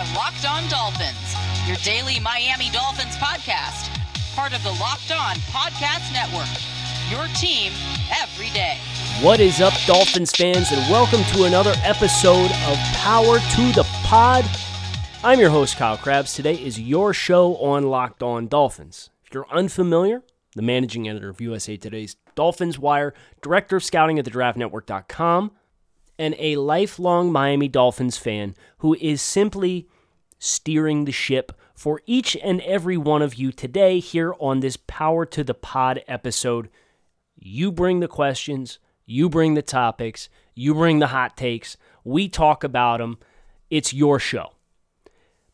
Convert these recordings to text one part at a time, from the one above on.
are Locked On Dolphins, your daily Miami Dolphins podcast, part of the Locked On Podcast Network. Your team every day. What is up, Dolphins fans, and welcome to another episode of Power to the Pod. I'm your host, Kyle Crabbs. Today is your show on Locked On Dolphins. If you're unfamiliar, the managing editor of USA Today's Dolphins Wire, director of scouting at the draftnetwork.com, and a lifelong Miami Dolphins fan who is simply steering the ship for each and every one of you today here on this Power to the Pod episode. You bring the questions, you bring the topics, you bring the hot takes, we talk about them. It's your show.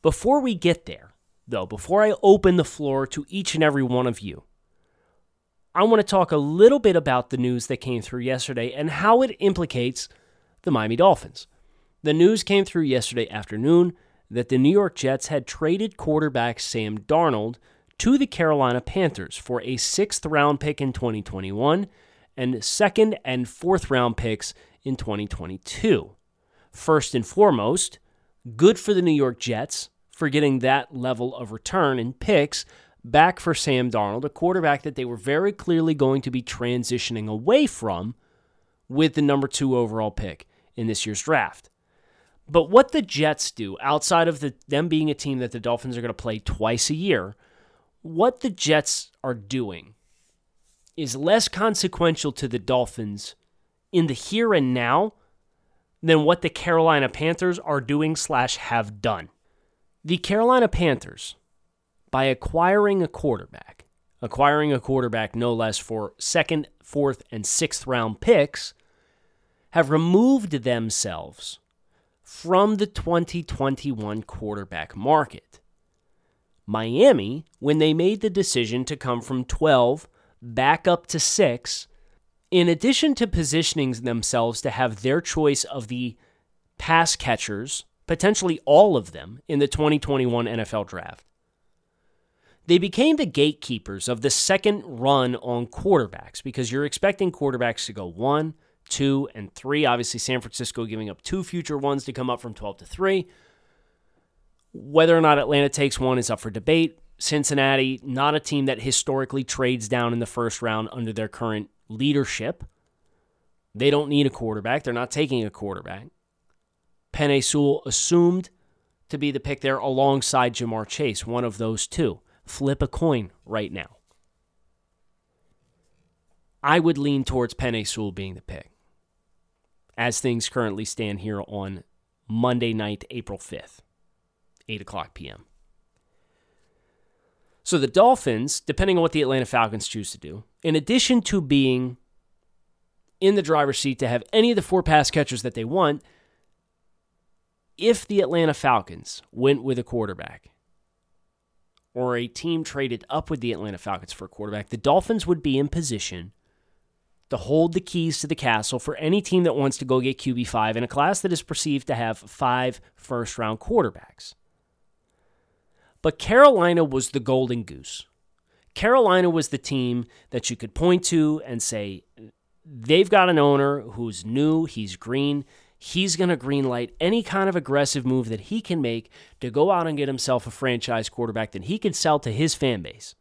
Before we get there, though, before I open the floor to each and every one of you, I want to talk a little bit about the news that came through yesterday and how it implicates the Miami Dolphins. The news came through yesterday afternoon that the New York Jets had traded quarterback Sam Darnold to the Carolina Panthers for a sixth round pick in 2021 and second and fourth round picks in 2022. First and foremost, good for the New York Jets for getting that level of return in picks back for Sam Darnold, a quarterback that they were very clearly going to be transitioning away from with the number two overall pick in this year's draft. But what the Jets do, outside of the, them being a team that the Dolphins are going to play twice a year, what the Jets are doing is less consequential to the Dolphins in the here and now than what the Carolina Panthers are doing slash have done. The Carolina Panthers, by acquiring a quarterback, acquiring a quarterback no less for second, fourth, and sixth round picks, have removed themselves from the 2021 quarterback market. Miami, when they made the decision to come from 12 back up to 6, in addition to positioning themselves to have their choice of the pass catchers, potentially all of them, in the 2021 NFL draft, they became the gatekeepers of the second run on quarterbacks because you're expecting quarterbacks to go one, two, and three. Obviously, San Francisco giving up two future ones to come up from 12 to three. Whether or not Atlanta takes one is up for debate. Cincinnati, not a team that historically trades down in the first round under their current leadership. They don't need a quarterback. They're not taking a quarterback. Penei Sewell assumed to be the pick there alongside Ja'Marr Chase, one of those two. Flip a coin right now. I would lean towards Penei Sewell being the pick as things currently stand here on Monday night, April 5th, 8 o'clock p.m. So the Dolphins, depending on what the Atlanta Falcons choose to do, in addition to being in the driver's seat to have any of the four pass catchers that they want, if the Atlanta Falcons went with a quarterback or a team traded up with the Atlanta Falcons for a quarterback, the Dolphins would be in position to hold the keys to the castle for any team that wants to go get QB5 in a class that is perceived to have five first round quarterbacks. But Carolina was the golden goose. Carolina was the team that you could point to and say, they've got an owner who's new, he's green, he's going to greenlight any kind of aggressive move that he can make to go out and get himself a franchise quarterback that he can sell to his fan base.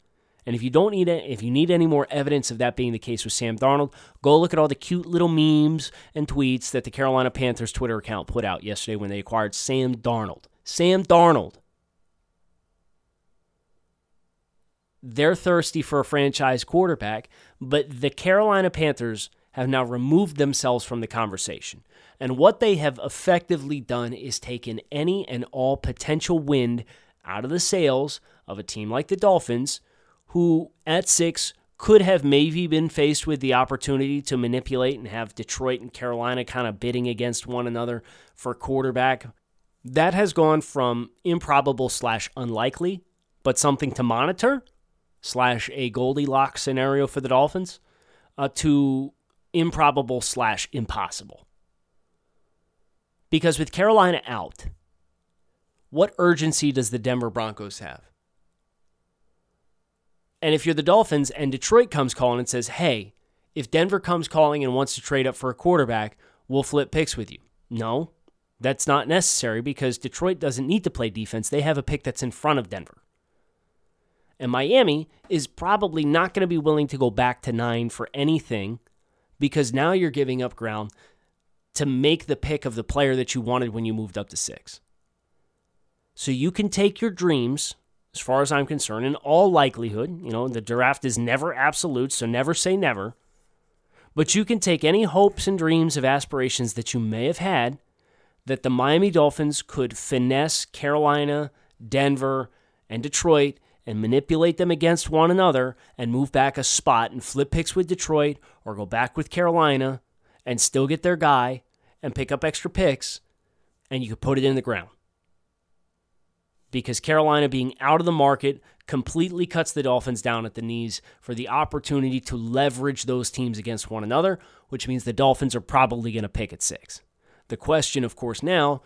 And if you don't need it, if you need any more evidence of that being the case with Sam Darnold, go look at all the cute little memes and tweets that the Carolina Panthers Twitter account put out yesterday when they acquired Sam Darnold. Sam Darnold. They're thirsty for a franchise quarterback, but the Carolina Panthers have now removed themselves from the conversation. And what they have effectively done is taken any and all potential wind out of the sails of a team like the Dolphins who at six could have maybe been faced with the opportunity to manipulate and have Detroit and Carolina kind of bidding against one another for quarterback. That has gone from improbable slash unlikely, but something to monitor slash a Goldilocks scenario for the Dolphins uh, to improbable slash impossible. Because with Carolina out, what urgency does the Denver Broncos have? And if you're the Dolphins and Detroit comes calling and says, hey, if Denver comes calling and wants to trade up for a quarterback, we'll flip picks with you. No, That's not necessary because Detroit doesn't need to play defense. They have a pick that's in front of Denver. And Miami is probably not going to be willing to go back to nine for anything because now you're giving up ground to make the pick of the player that you wanted when you moved up to six. So you can take your dreams, as far as I'm concerned, in all likelihood. You know, the draft is never absolute, so never say never. But you can take any hopes and dreams of aspirations that you may have had that the Miami Dolphins could finesse Carolina, Denver, and Detroit and manipulate them against one another and move back a spot and flip picks with Detroit or go back with Carolina and still get their guy and pick up extra picks and you could put it in the ground. Because Carolina being out of the market completely cuts the Dolphins down at the knees for the opportunity to leverage those teams against one another, which means the Dolphins are probably going to pick at six. The question, of course, now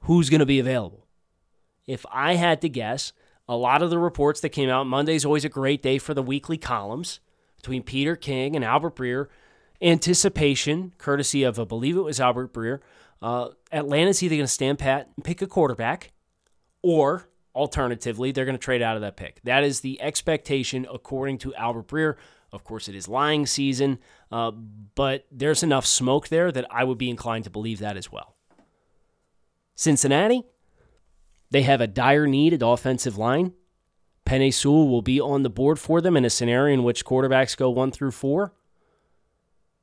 who's going to be available? If I had to guess, a lot of the reports that came out, Monday's always a great day for the weekly columns between Peter King and Albert Breer. Anticipation, courtesy of, I believe it was Albert Breer. Uh, Atlanta's either going to stand pat and pick a quarterback, or alternatively, they're going to trade out of that pick. That is the expectation, according to Albert Breer. Of course, it is lying season, uh, but there's enough smoke there that I would be inclined to believe that as well. Cincinnati, they have a dire need at offensive line. Penei Sewell will be on the board for them in a scenario in which quarterbacks go one through four.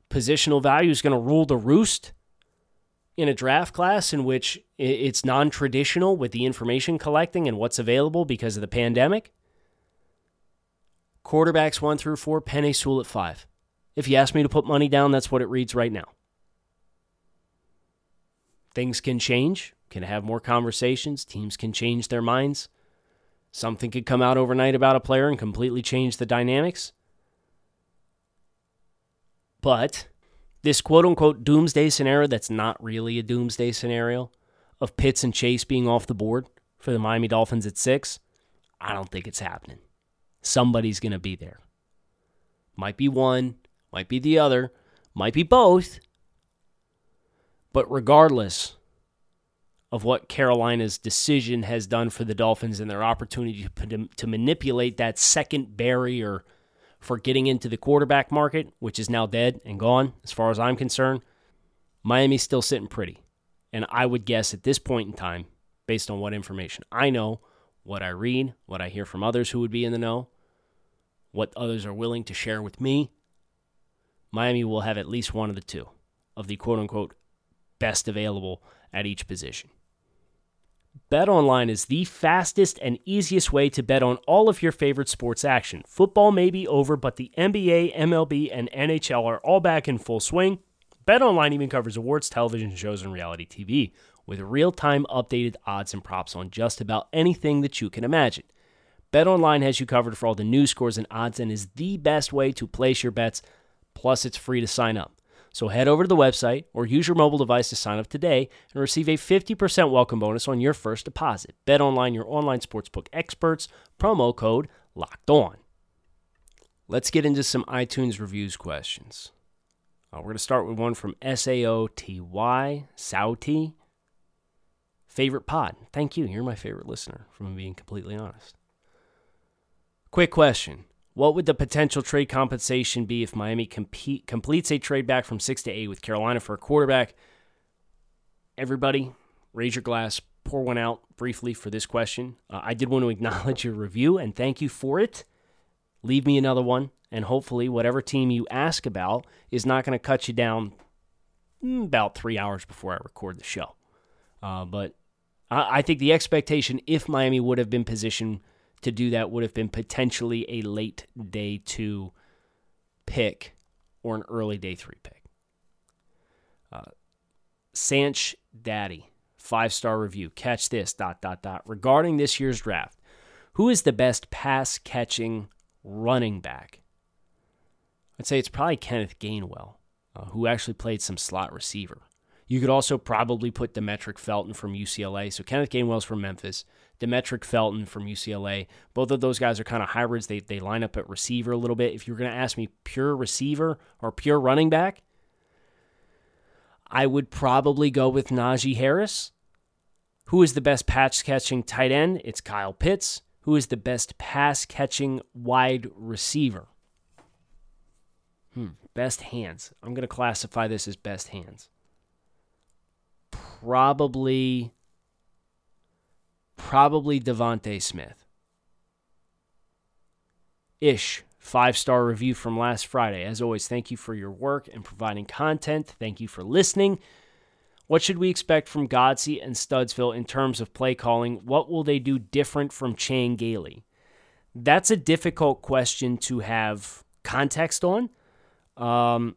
Positional value is going to rule the roost in a draft class in which it's non traditional with the information collecting and what's available because of the pandemic. Quarterbacks one through four, Penei Sewell at five. If you ask me to put money down, that's what it reads right now. Things can change can have more conversations. Teams can change their minds. Something could come out overnight about a player and completely change the dynamics. But this quote unquote doomsday scenario that's not really a doomsday scenario of Pitts and Chase being off the board for the Miami Dolphins at six, I don't think it's happening. Somebody's going to be there. Might be one, might be the other, might be both. But regardless, of what Carolina's decision has done for the Dolphins and their opportunity to, to manipulate that second barrier for getting into the quarterback market, which is now dead and gone as far as I'm concerned. Miami's still sitting pretty. And I would guess at this point in time, based on what information I know, what I read, what I hear from others who would be in the know, what others are willing to share with me, Miami will have at least one of the two of the quote unquote best available at each position. BetOnline is the fastest and easiest way to bet on all of your favorite sports action. Football may be over, but the NBA, MLB, and NHL are all back in full swing. BetOnline even covers awards, television shows, and reality TV with real-time updated odds and props on just about anything that you can imagine. BetOnline has you covered for all the news scores and odds and is the best way to place your bets. Plus, it's free to sign up. So head over to the website or use your mobile device to sign up today and receive a 50% welcome bonus on your first deposit. Bet online, your online sportsbook experts. Promo code locked on. Let's get into some iTunes reviews questions. Uh, we're going to start with one from SAOTY, Sauty. Favorite pod. Thank you. You're my favorite listener, from being completely honest. Quick question what would the potential trade compensation be if Miami compete, completes a trade back from six to eight with Carolina for a quarterback? Everybody, raise your glass, pour one out briefly for this question. Uh, I did want to acknowledge your review and thank you for it. Leave me another one, and hopefully, whatever team you ask about is not going to cut you down mm, about three hours before I record the show. Uh, but I, I think the expectation, if Miami would have been positioned to do that would have been potentially a late day two pick or an early day three pick. Uh, Sanch Daddy, five star review. Catch this, dot, dot, dot. Regarding this year's draft, who is the best pass catching running back? I'd say it's probably Kenneth Gainwell, uh, who actually played some slot receiver. You could also probably put Demetric Felton from UCLA. So Kenneth Gainwell's from Memphis. Demetric Felton from UCLA. Both of those guys are kind of hybrids. They, they line up at receiver a little bit. If you're going to ask me pure receiver or pure running back, I would probably go with Najee Harris. Who is the best patch catching tight end? It's Kyle Pitts. Who is the best pass catching wide receiver? Hmm, best hands. I'm going to classify this as best hands. Probably probably DeVonta Smith. Ish, five star review from last Friday. As always, thank you for your work and providing content. Thank you for listening. What should we expect from Godsey and Studesville in terms of play calling? What will they do different from Chan Gailey? That's a difficult question to have context on. Um,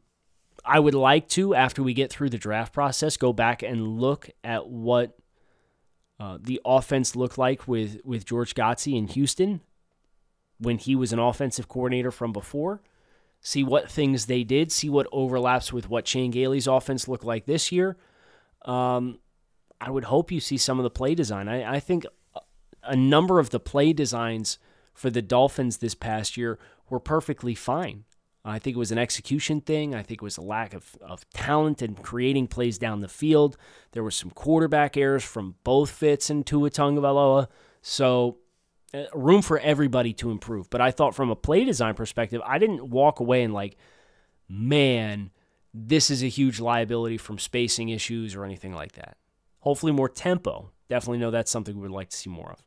I would like to, after we get through the draft process, go back and look at what uh, the offense looked like with, with George Godsey in Houston when he was an offensive coordinator from before. See what things they did, see what overlaps with what Chan Gailey's offense looked like this year. Um, I would hope you see some of the play design. I, I think a number of the play designs for the Dolphins this past year were perfectly fine. I think it was an execution thing. I think it was a lack of, of talent and creating plays down the field. There were some quarterback errors from both Fitz and Tua Tagovailoa. So uh, room for everybody to improve. But I thought from a play design perspective, I didn't walk away and like, man, this is a huge liability from spacing issues or anything like that. Hopefully more tempo. Definitely know that's something we would like to see more of.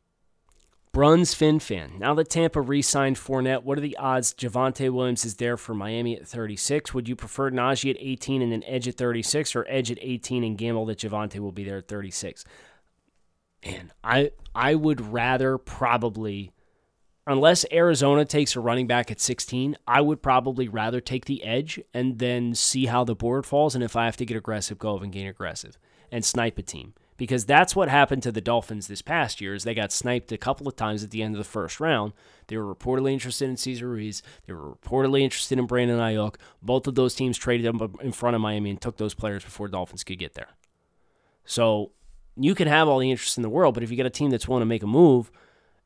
Bruns Fin Fan. Now that Tampa re signed Fournette, what are the odds Javonte Williams is there for Miami at 36? Would you prefer Najee at 18 and then Edge at 36 or Edge at 18 and gamble that Javonte will be there at 36? Man, I I would rather probably unless Arizona takes a running back at 16, I would probably rather take the edge and then see how the board falls and if I have to get aggressive, go and gain aggressive and snipe a team because that's what happened to the Dolphins this past year is they got sniped a couple of times at the end of the first round. They were reportedly interested in Cesar Ruiz. They were reportedly interested in Brandon Aiyuk. Both of those teams traded them in front of Miami and took those players before Dolphins could get there. So you can have all the interest in the world, but if you get a team that's willing to make a move,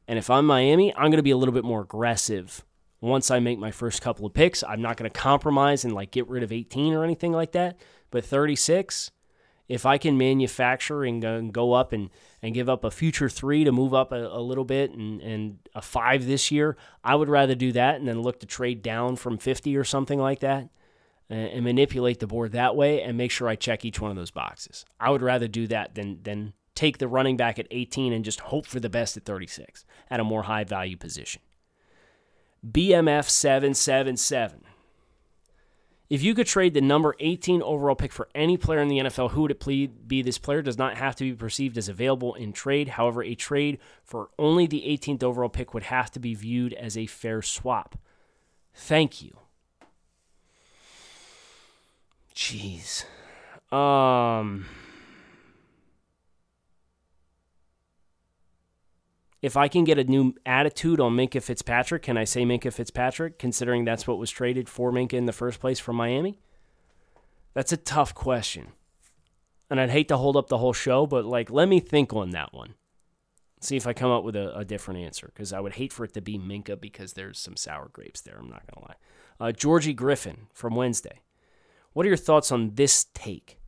and if I'm Miami, I'm going to be a little bit more aggressive once I make my first couple of picks. I'm not going to compromise and like get rid of 18 or anything like that. But 36, if I can manufacture and go up and, and give up a future three to move up a, a, little bit and, and a five this year, I would rather do that and then look to trade down from 50 or something like that and, and manipulate the board that way and make sure I check each one of those boxes. I would rather do that than, than take the running back at 18 and just hope for the best at 36 at a more high value position. BMF 777 if you could trade the number 18 overall pick for any player in the NFL, who would it be? This player does not have to be perceived as available in trade. However, a trade for only the 18th overall pick would have to be viewed as a fair swap. Thank you. Jeez. Um. If I can get a new attitude on Minkah Fitzpatrick, can I say Minkah Fitzpatrick, considering that's what was traded for Minkah in the first place from Miami? That's a tough question. And I'd hate to hold up the whole show, but like, let me think on that one. See if I come up with a, a different answer, because I would hate for it to be Minkah because there's some sour grapes there. I'm not going to lie. Uh, Georgie Griffin from Wednesday. What are your thoughts on this take?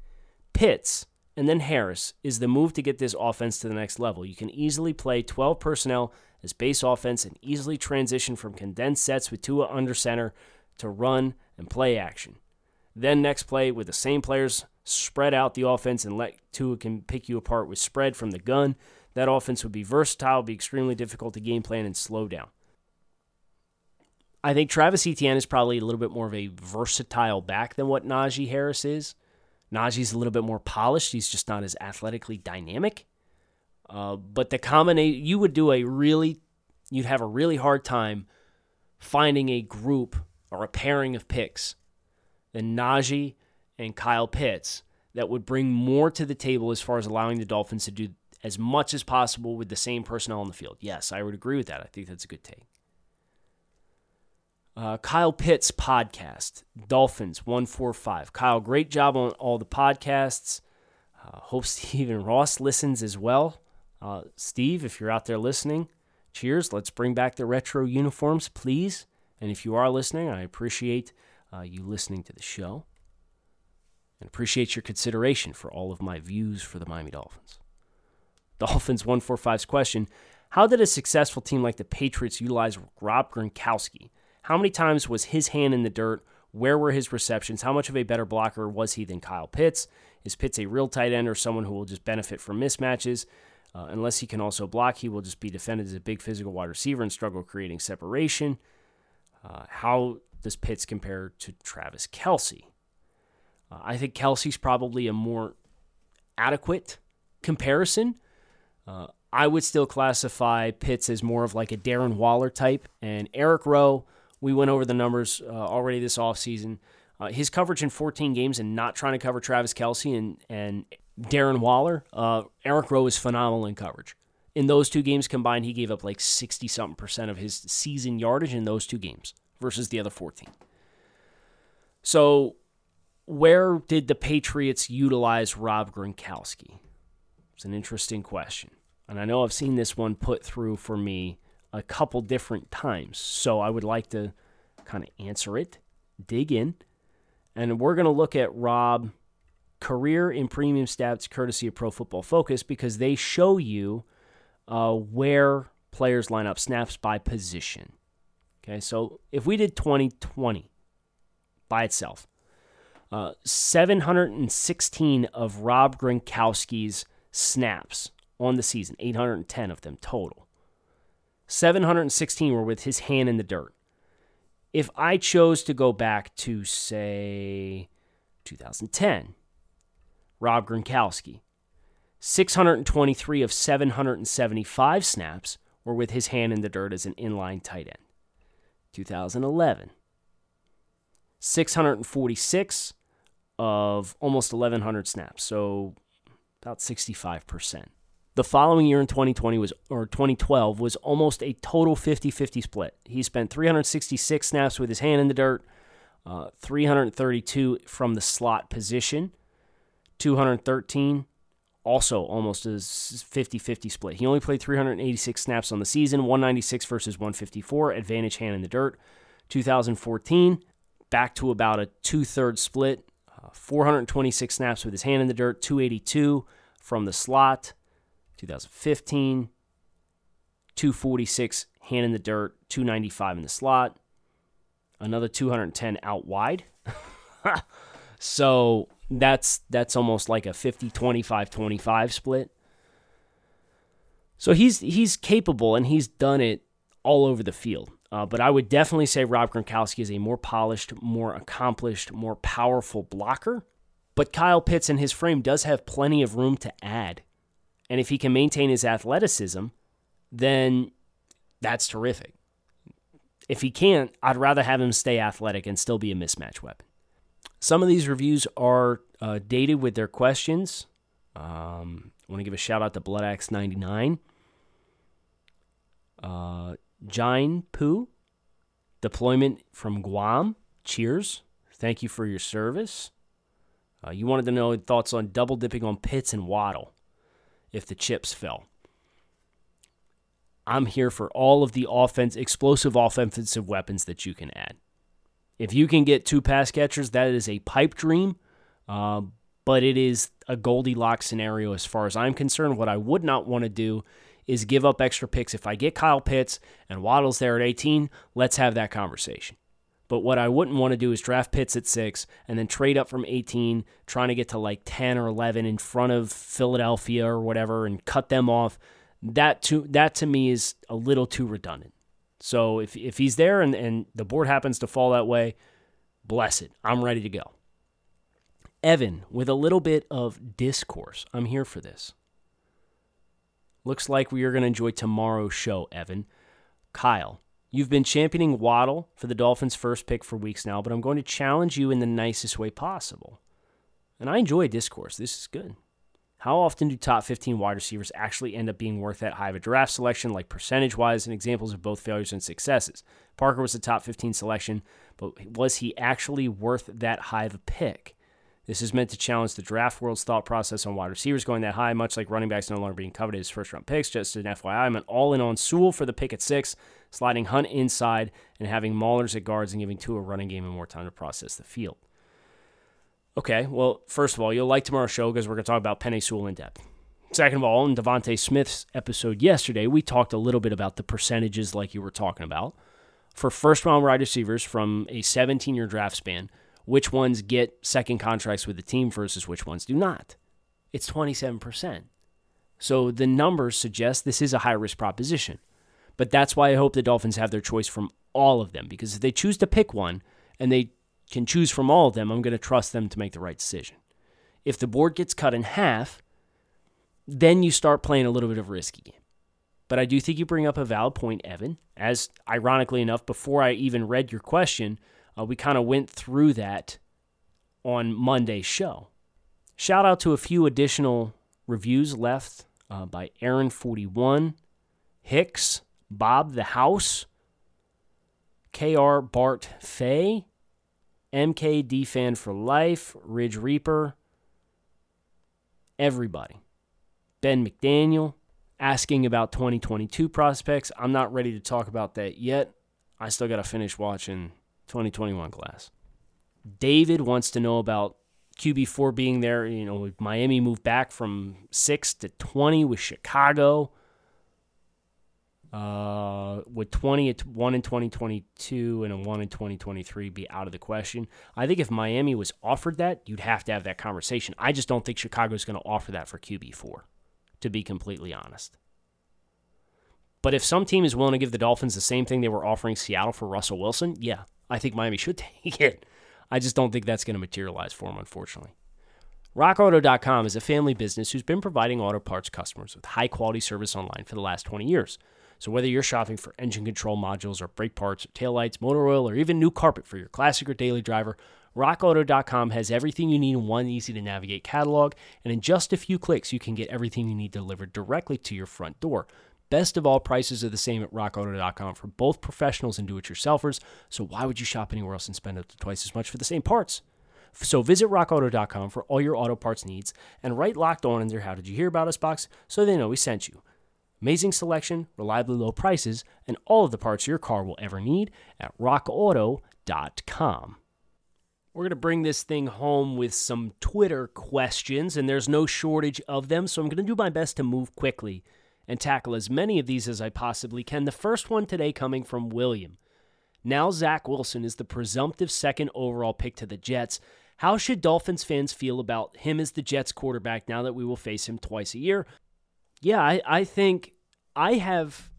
Pitts and then Harris is the move to get this offense to the next level. You can easily play 12 personnel as base offense and easily transition from condensed sets with Tua under center to run and play action. Then next play with the same players spread out the offense and let Tua can pick you apart with spread from the gun. That offense would be versatile, be extremely difficult to game plan and slow down. I think Travis Etienne is probably a little bit more of a versatile back than what Najee Harris is. Najee's a little bit more polished. He's just not as athletically dynamic. Uh, but the combination, you would do a really, you'd have a really hard time finding a group or a pairing of picks than Najee and Kyle Pitts that would bring more to the table as far as allowing the Dolphins to do as much as possible with the same personnel on the field. Yes, I would agree with that. I think that's a good take. Uh, Kyle Pitts podcast, Dolphins 145. Kyle, great job on all the podcasts. Uh, hope Stephen Ross listens as well. Uh, Steve, if you're out there listening, cheers. Let's bring back the retro uniforms, please. And if you are listening, I appreciate uh, you listening to the show. and appreciate your consideration for all of my views for the Miami Dolphins. Dolphins 145's question How did a successful team like the Patriots utilize Rob Gronkowski? How many times was his hand in the dirt? Where were his receptions? How much of a better blocker was he than Kyle Pitts? Is Pitts a real tight end or someone who will just benefit from mismatches? Uh, unless he can also block, he will just be defended as a big physical wide receiver and struggle creating separation. Uh, how does Pitts compare to Travis Kelce? Uh, I think Kelce's probably a more adequate comparison. Uh, I would still classify Pitts as more of like a Darren Waller type. And Eric Rowe, we went over the numbers uh, already this offseason. Uh, his coverage in 14 games and not trying to cover Travis Kelce and, and Darren Waller, uh, Eric Rowe is phenomenal in coverage. In those two games combined, he gave up like 60 something percent of his season yardage in those two games versus the other 14. So, where did the Patriots utilize Rob Gronkowski? It's an interesting question. And I know I've seen this one put through for me a couple different times. So, I would like to kind of answer it, dig in, and we're going to look at Rob career in premium stats courtesy of Pro Football Focus because they show you uh, where players line up snaps by position. Okay, so if we did 2020 by itself, uh, 716 of Rob Gronkowski's snaps on the season, 810 of them total. 716 were with his hand in the dirt. If I chose to go back to, say, 2010, Rob Gronkowski, 623 of 775 snaps were with his hand in the dirt as an inline tight end. 2011. 646 of almost 1,100 snaps, so about 65%. The following year in 2020 was or 2012 was almost a total 50-50 split. He spent 366 snaps with his hand in the dirt, uh, 332 from the slot position, 213 also almost a 50 50 split. He only played 386 snaps on the season, 196 versus 154, advantage hand in the dirt. 2014, back to about a two thirds split, uh, 426 snaps with his hand in the dirt, 282 from the slot. 2015, 246 hand in the dirt, 295 in the slot, another 210 out wide. so that's that's almost like a 50 25 25 split. So he's he's capable and he's done it all over the field. Uh, but I would definitely say Rob Gronkowski is a more polished, more accomplished, more powerful blocker. But Kyle Pitts and his frame does have plenty of room to add. And if he can maintain his athleticism, then that's terrific. If he can't, I'd rather have him stay athletic and still be a mismatch weapon. Some of these reviews are uh, dated with their questions. Um, I want to give a shout out to BloodAxe99. Uh, Jine Poo, deployment from Guam. Cheers. Thank you for your service. Uh, you wanted to know thoughts on double dipping on Pitts and Waddle if the chips fell. I'm here for all of the offense, explosive offensive weapons that you can add. If you can get two pass catchers, that is a pipe dream. Uh, but it is a Goldilocks scenario as far as I'm concerned. What I would not want to do is give up extra picks. If I get Kyle Pitts and Waddle's there at 18, let's have that conversation. But what I wouldn't want to do is draft Pitts at six and then trade up from 18, trying to get to like 10 or 11 in front of Philadelphia or whatever and cut them off. That to that to me is a little too redundant. So if if he's there and, and the board happens to fall that way, bless it. I'm ready to go. Evan, with a little bit of discourse. I'm here for this. Looks like we are going to enjoy tomorrow's show, Evan. Kyle, you've been championing Waddle for the Dolphins' first pick for weeks now, but I'm going to challenge you in the nicest way possible. And I enjoy discourse. This is good. How often do top 15 wide receivers actually end up being worth that high of a draft selection, like percentage wise, and examples of both failures and successes? Parker was a top 15 selection, but was he actually worth that high of a pick? This is meant to challenge the draft world's thought process on wide receivers going that high, much like running backs no longer being coveted as first round picks. Just an FYI, I'm an all in on Sewell for the pick at six, sliding Hunt inside and having Maulers at guards and giving Tua a running game and more time to process the field. Okay, well, first of all, you'll like tomorrow's show because we're going to talk about Penei Sewell in depth. Second of all, in DeVonta Smith's episode yesterday, we talked a little bit about the percentages like you were talking about for first round wide receivers from a 17 year draft span, which ones get second contracts with the team versus which ones do not. It's 27%. So the numbers suggest this is a high risk proposition. But that's why I hope the Dolphins have their choice from all of them because if they choose to pick one and they can choose from all of them, I'm going to trust them to make the right decision. If the board gets cut in half, then you start playing a little bit of a risky game. But I do think you bring up a valid point, Evan. As ironically enough, before I even read your question, uh, we kind of went through that on Monday's show. Shout out to a few additional reviews left uh, by Aaron41, Hicks, Bob the House, KR Bart Fay, MKD Fan for Life, Ridge Reaper, everybody. Ben McDaniel asking about 2022 prospects. I'm not ready to talk about that yet. I still got to finish watching 2021 class. David wants to know about QB4 being there. You know, Miami moved back from 6 to 20 with Chicago. Uh, would 20 at 1 in 2022 and a 1 in 2023 be out of the question? I think if Miami was offered that, you'd have to have that conversation. I just don't think Chicago's going to offer that for QB4 to be completely honest. But if some team is willing to give the Dolphins the same thing they were offering Seattle for Russell Wilson, yeah, I think Miami should take it. I just don't think that's going to materialize for them, unfortunately. RockAuto.com is a family business who's been providing auto parts customers with high quality service online for the last 20 years. So whether you're shopping for engine control modules or brake parts or taillights, motor oil, or even new carpet for your classic or daily driver, RockAuto.com has everything you need in one easy to navigate catalog, and in just a few clicks, you can get everything you need delivered directly to your front door. Best of all, prices are the same at rockauto.com for both professionals and do it yourselfers, so why would you shop anywhere else and spend up to twice as much for the same parts? So visit rockauto.com for all your auto parts needs and write locked on in their How Did You Hear About Us box so they know we sent you. Amazing selection, reliably low prices, and all of the parts your car will ever need at rockauto.com. We're going to bring this thing home with some Twitter questions, and there's no shortage of them, so I'm going to do my best to move quickly and tackle as many of these as I possibly can. The first one today coming from William. Now, Zach Wilson is the presumptive second overall pick to the Jets. How should Dolphins fans feel about him as the Jets quarterback now that we will face him twice a year? Yeah, I, I think I have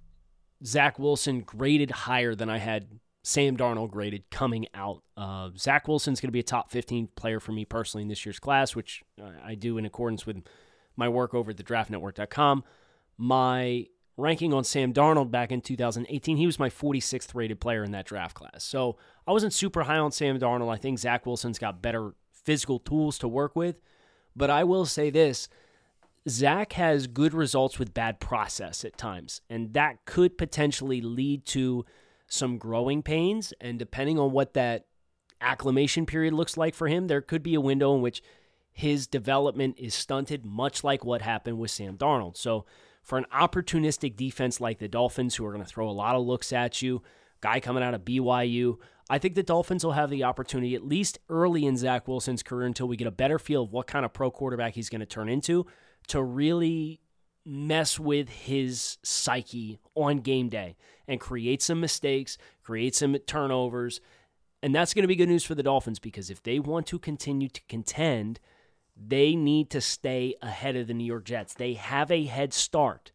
Zach Wilson graded higher than I had Sam Darnold graded coming out. Uh, Zach Wilson's going to be a top 15 player for me personally in this year's class, which I do in accordance with my work over at thedraftnetwork.com. My ranking on Sam Darnold back in 2018, he was my 46th rated player in that draft class. So I wasn't super high on Sam Darnold. I think Zach Wilson's got better physical tools to work with. But I will say this Zach has good results with bad process at times, and that could potentially lead to some growing pains. And depending on what that acclimation period looks like for him, there could be a window in which his development is stunted, much like what happened with Sam Darnold. So, for an opportunistic defense like the Dolphins, who are going to throw a lot of looks at you, guy coming out of BYU, I think the Dolphins will have the opportunity, at least early in Zach Wilson's career, until we get a better feel of what kind of pro quarterback he's going to turn into, to really mess with his psyche on game day and create some mistakes, create some turnovers. And that's going to be good news for the Dolphins because if they want to continue to contend, they need to stay ahead of the New York Jets. They have a head start,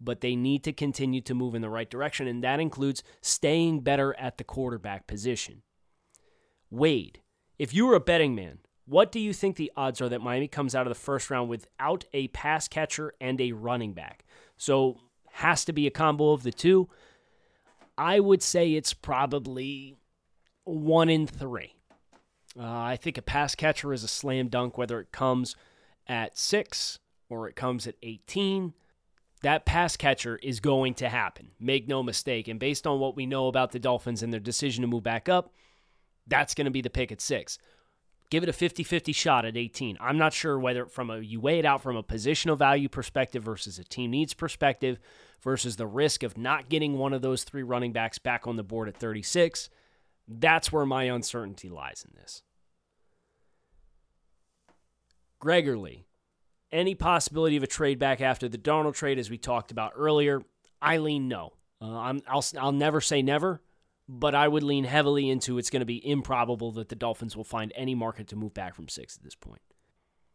but they need to continue to move in the right direction, and that includes staying better at the quarterback position. Wade, if you were a betting man, what do you think the odds are that Miami comes out of the first round without a pass catcher and a running back? So, has to be a combo of the two. I would say it's probably one in three. Uh, I think a pass catcher is a slam dunk, whether it comes at six or it comes at 18. That pass catcher is going to happen. Make no mistake. And based on what we know about the Dolphins and their decision to move back up, that's going to be the pick at six give it a 50-50 shot at 18. I'm not sure whether from a you weigh it out from a positional value perspective versus a team needs perspective versus the risk of not getting one of those three running backs back on the board at 36. That's where my uncertainty lies in this. Gregory, any possibility of a trade back after the Darnold trade, as we talked about earlier? I lean no. Uh, I'm, I'll, I'll never say never, but I would lean heavily into it's going to be improbable that the Dolphins will find any market to move back from six at this point.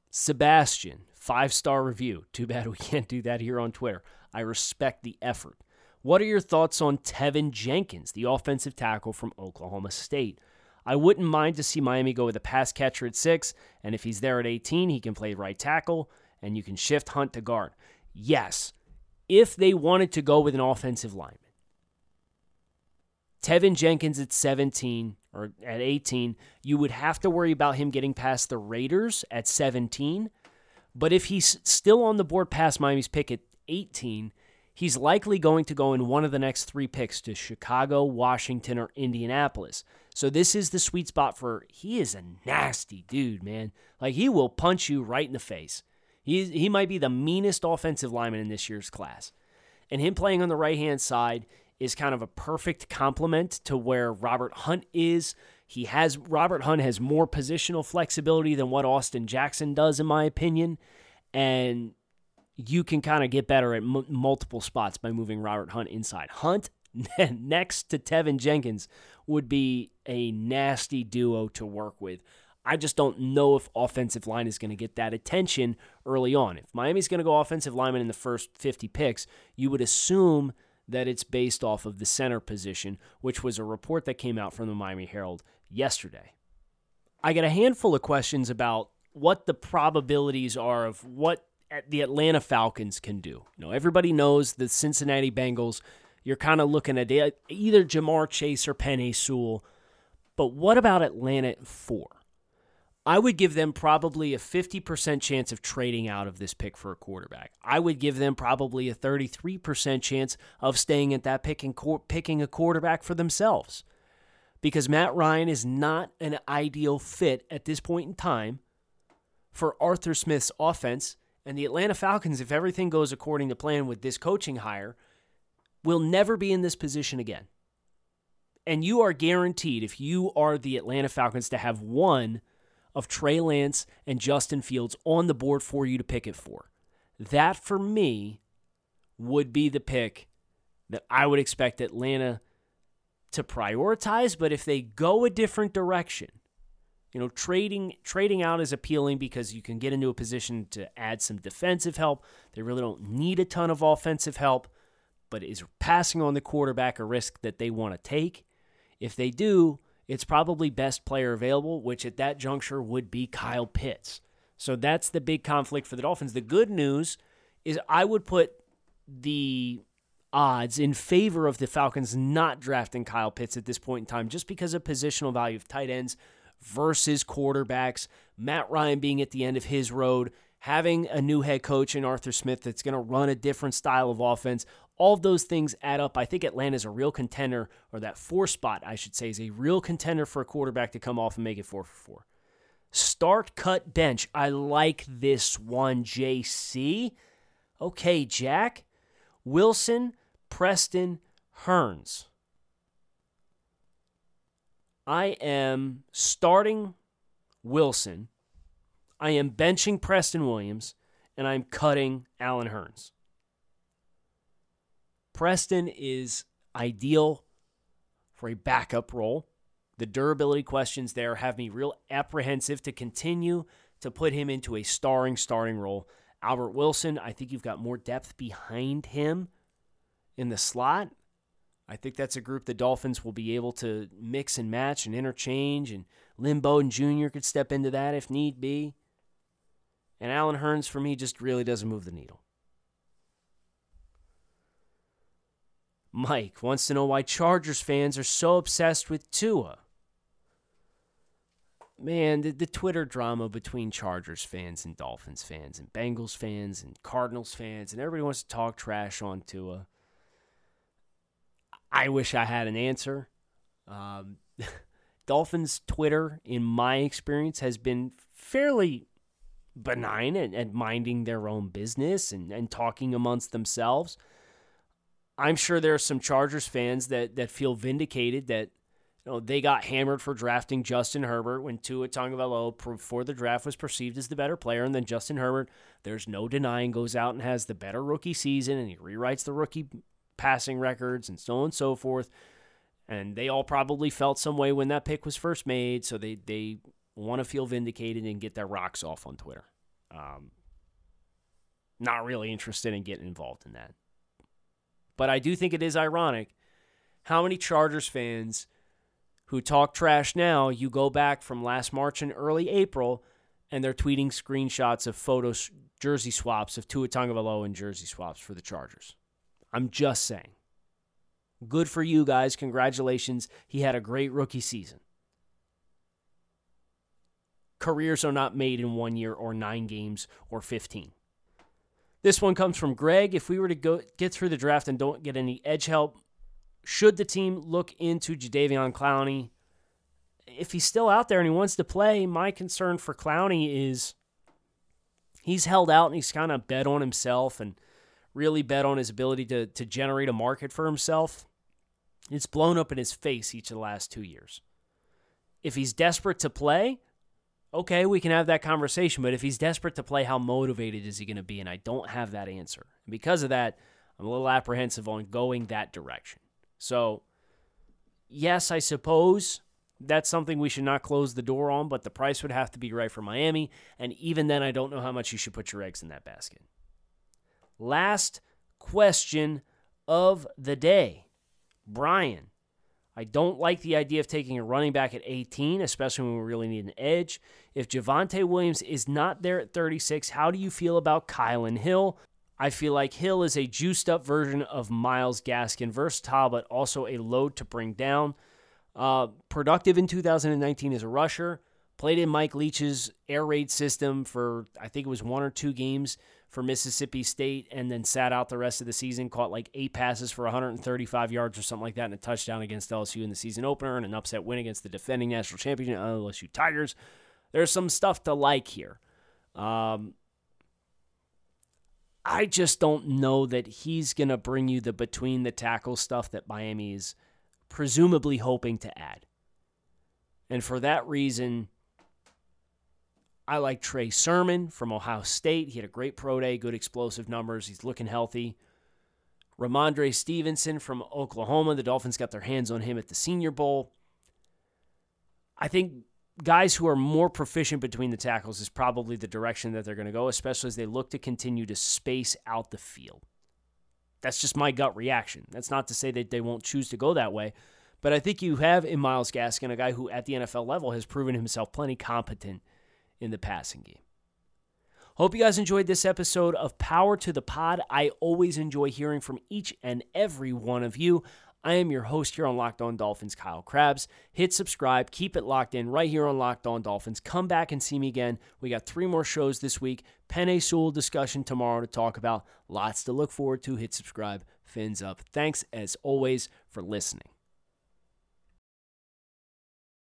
Sebastian, five star review. Too bad we can't do that here on Twitter. I respect the effort. What are your thoughts on Tevin Jenkins, the offensive tackle from Oklahoma State? I wouldn't mind to see Miami go with a pass catcher at six, and if he's there at 18, he can play right tackle, and you can shift Hunt to guard. Yes, if they wanted to go with an offensive lineman. Tevin Jenkins at 17 or at 18, you would have to worry about him getting past the Raiders at 17. But if he's still on the board past Miami's pick at 18, he's likely going to go in one of the next three picks to Chicago, Washington, or Indianapolis. So this is the sweet spot for he is a nasty dude, man. Like he will punch you right in the face. He he might be the meanest offensive lineman in this year's class. And him playing on the right hand side is kind of a perfect complement to where Robert Hunt is. He has Robert Hunt has more positional flexibility than what Austin Jackson does, in my opinion, and you can kind of get better at m- multiple spots by moving Robert Hunt inside. Hunt next to Tevin Jenkins would be a nasty duo to work with. I just don't know if offensive line is going to get that attention early on. If Miami's going to go offensive lineman in the first 50 picks, you would assume that it's based off of the center position, which was a report that came out from the Miami Herald yesterday. I get a handful of questions about what the probabilities are of what the Atlanta Falcons can do. You know, everybody knows the Cincinnati Bengals. You're kind of looking at either Ja'Marr Chase or Penei Sewell. But what about Atlanta at four? I would give them probably a 50% chance of trading out of this pick for a quarterback. I would give them probably a 33% chance of staying at that pick and picking a quarterback for themselves. Because Matt Ryan is not an ideal fit at this point in time for Arthur Smith's offense. And the Atlanta Falcons, if everything goes according to plan with this coaching hire, will never be in this position again. And you are guaranteed, if you are the Atlanta Falcons, to have one – of Trey Lance and Justin Fields on the board for you to pick it for. That, for me, would be the pick that I would expect Atlanta to prioritize. But if they go a different direction, you know, trading trading out is appealing because you can get into a position to add some defensive help. They really don't need a ton of offensive help, but is passing on the quarterback a risk that they want to take? If they do, it's probably best player available, which at that juncture would be Kyle Pitts. So that's the big conflict for the Dolphins. The good news is I would put the odds in favor of the Falcons not drafting Kyle Pitts at this point in time just because of positional value of tight ends versus quarterbacks, Matt Ryan being at the end of his road, having a new head coach in Arthur Smith that's going to run a different style of offense. All of those things add up. I think Atlanta is a real contender, or that four spot, I should say, is a real contender for a quarterback to come off and make it four for four. Start, cut, bench. I like this one, JC. Okay, Jack. Wilson, Preston, Hurns. I am starting Wilson. I am benching Preston Williams, and I'm cutting Allen Hurns. Preston is ideal for a backup role. The durability questions there have me real apprehensive to continue to put him into a starring starting role. Albert Wilson, I think you've got more depth behind him in the slot. I think that's a group the Dolphins will be able to mix and match and interchange, and Lynn Bowden Jr. could step into that if need be. And Allen Hurns, for me, just really doesn't move the needle. Mike wants to know why Chargers fans are so obsessed with Tua. Man, the, the Twitter drama between Chargers fans and Dolphins fans and Bengals fans and Cardinals fans, and everybody wants to talk trash on Tua. I wish I had an answer. Um, Dolphins Twitter, in my experience, has been fairly benign and, and minding their own business and, and talking amongst themselves. I'm sure there are some Chargers fans that that feel vindicated that You know, they got hammered for drafting Justin Herbert when Tua Tagovailoa before the draft was perceived as the better player, and then Justin Herbert, there's no denying, goes out and has the better rookie season, and he rewrites the rookie passing records and so on and so forth. And they all probably felt some way when that pick was first made, so they they want to feel vindicated and get their rocks off on Twitter. Um, not really interested in getting involved in that. But I do think it is ironic how many Chargers fans who talk trash now, you go back from last March and early April, and they're tweeting screenshots of photos, jersey swaps of Tua Tagovailoa and jersey swaps for the Chargers. I'm just saying. Good for you guys. Congratulations. He had a great rookie season. Careers are not made in one year or nine games or 15. This one comes from Greg. If we were to go get through the draft and don't get any edge help, should the team look into Jadeveon Clowney? If he's still out there and he wants to play, my concern for Clowney is he's held out and he's kind of bet on himself and really bet on his ability to, to generate a market for himself. It's blown up in his face each of the last two years. If he's desperate to play, okay, we can have that conversation. But if he's desperate to play, how motivated is he going to be? And I don't have that answer. And because of that, I'm a little apprehensive on going that direction. So, yes, I suppose that's something we should not close the door on, but the price would have to be right for Miami. And even then, I don't know how much you should put your eggs in that basket. Last question of the day Brian. I don't like the idea of taking a running back at 18, especially when we really need an edge. If Javonte Williams is not there at 36, how do you feel about Kylin Hill? I feel like Hill is a juiced up version of Myles Gaskin, versatile, but also a load to bring down. Uh, productive in 2019 as a rusher. Played in Mike Leach's air raid system for, I think it was one or two games for Mississippi State and then sat out the rest of the season, caught like eight passes for 135 yards or something like that, and a touchdown against LSU in the season opener and an upset win against the defending national champion LSU Tigers. There's some stuff to like here. Um, I just don't know that he's going to bring you the between the tackle stuff that Miami is presumably hoping to add. And for that reason, I like Trey Sermon from Ohio State. He had a great pro day, good explosive numbers. He's looking healthy. Rhamondre Stevenson from Oklahoma. The Dolphins got their hands on him at the Senior Bowl. I think guys who are more proficient between the tackles is probably the direction that they're going to go, especially as they look to continue to space out the field. That's just my gut reaction. That's not to say that they won't choose to go that way, but I think you have in Myles Gaskin a guy who at the NFL level has proven himself plenty competent in the passing game. Hope you guys enjoyed this episode of Power to the Pod. I always enjoy hearing from each and every one of you. I am your host here on Locked On Dolphins, Kyle Crabbs. Hit subscribe, keep it locked in right here on Locked On Dolphins. Come back and see me again. We got three more shows this week. Penei Sewell discussion tomorrow to talk about. Lots to look forward to. Hit subscribe, fins up. Thanks as always for listening.